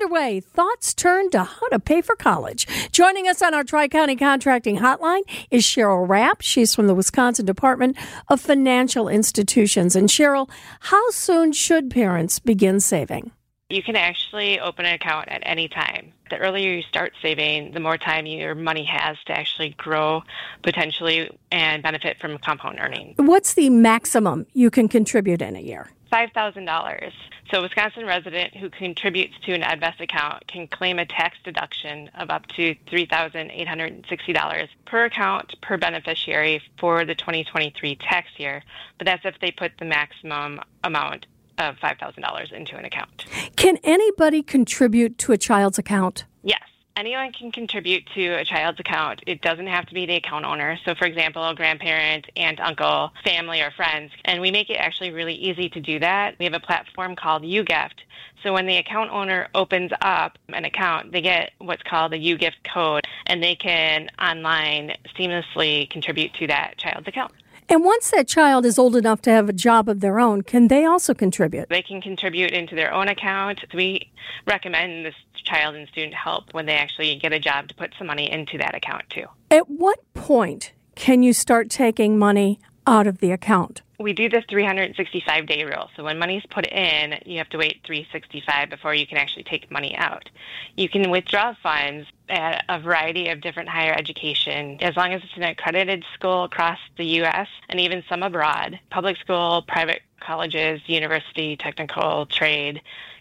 underway. Thoughts turn to how to pay for college. Joining us on our Tri County Contracting Hotline is Cheryl Rapp. She's from the Wisconsin Department of Financial Institutions. And Cheryl, how soon should parents begin saving? You can actually open an account at any time. The earlier you start saving, the more time your money has to actually grow potentially and benefit from compound earning. What's the maximum you can contribute in a year? $5,000. So, a Wisconsin resident who contributes to an EdVest account can claim a tax deduction of up to $3,860 per account per beneficiary for the 2023 tax year, but that's if they put the maximum amount of $5,000 into an account. Can anybody contribute to a child's account? Yes. Anyone can contribute to a child's account. It doesn't have to be the account owner. So, for example, a grandparent, aunt, uncle, family, or friends. And we make it actually really easy to do that. We have a platform called UGift. So, when the account owner opens up an account, they get what's called a UGift code, and they can online seamlessly contribute to that child's account. And once that child is old enough to have a job of their own, can they also contribute? They can contribute into their own account. We recommend this child and student help when they actually get a job to put some money into that account too. At what point can you start taking money out of the account? We do the 365 day rule. So when money's put in, you have to wait 365 before you can actually take money out. You can withdraw funds at a variety of different higher education as long as it's an accredited school across the U.S. and even some abroad, public school, private colleges, university, technical, trade,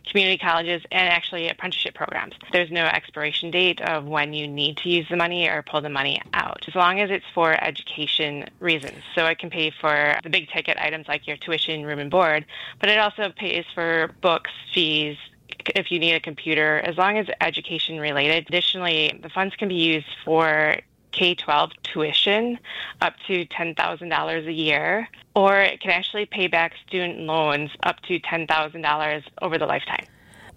community colleges, and actually apprenticeship programs. There's no expiration date of when you need to use the money or pull the money out, as long as it's for education reasons. So it can pay for the big ticket items like your tuition, room, and board, but it also pays for books, fees, if you need a computer, as long as education related. Additionally, the funds can be used for K 12 tuition up to $10,000 a year, or it can actually pay back student loans up to $10,000 over the lifetime.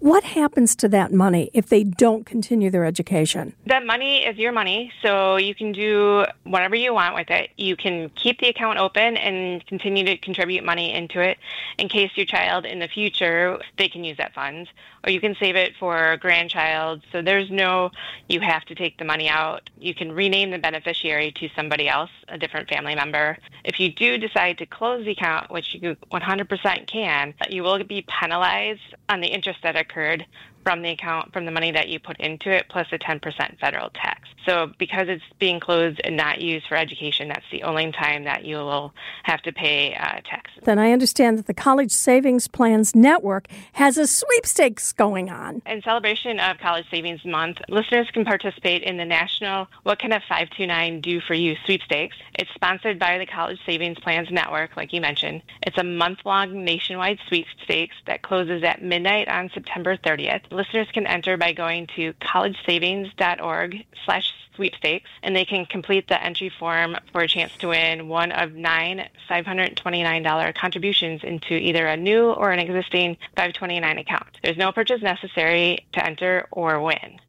What happens to that money if they don't continue their education? That money is your money, so you can do whatever you want with it. You can keep the account open and continue to contribute money into it in case your child in the future they can use that funds, or you can save it for a grandchild. So there's no you have to take the money out. You can rename the beneficiary to somebody else, a different family member. If you do decide to close the account, which you 100% can, you will be penalized on the interest that occurred from the account from the money that you put into it plus a 10% federal tax. So because it's being closed and not used for education, that's the only time that you will have to pay uh, taxes. Then I understand that the College Savings Plans Network has a sweepstakes going on. In celebration of College Savings Month, listeners can participate in the National What Can a 529 Do For You sweepstakes. It's sponsored by the College Savings Plans Network, like you mentioned. It's a month-long nationwide sweepstakes that closes at midnight on September 30th. Listeners can enter by going to collegesavings.org slash sweepstakes, and they can complete the entry form for a chance to win one of nine $529 contributions into either a new or an existing 529 account. There's no purchase necessary to enter or win.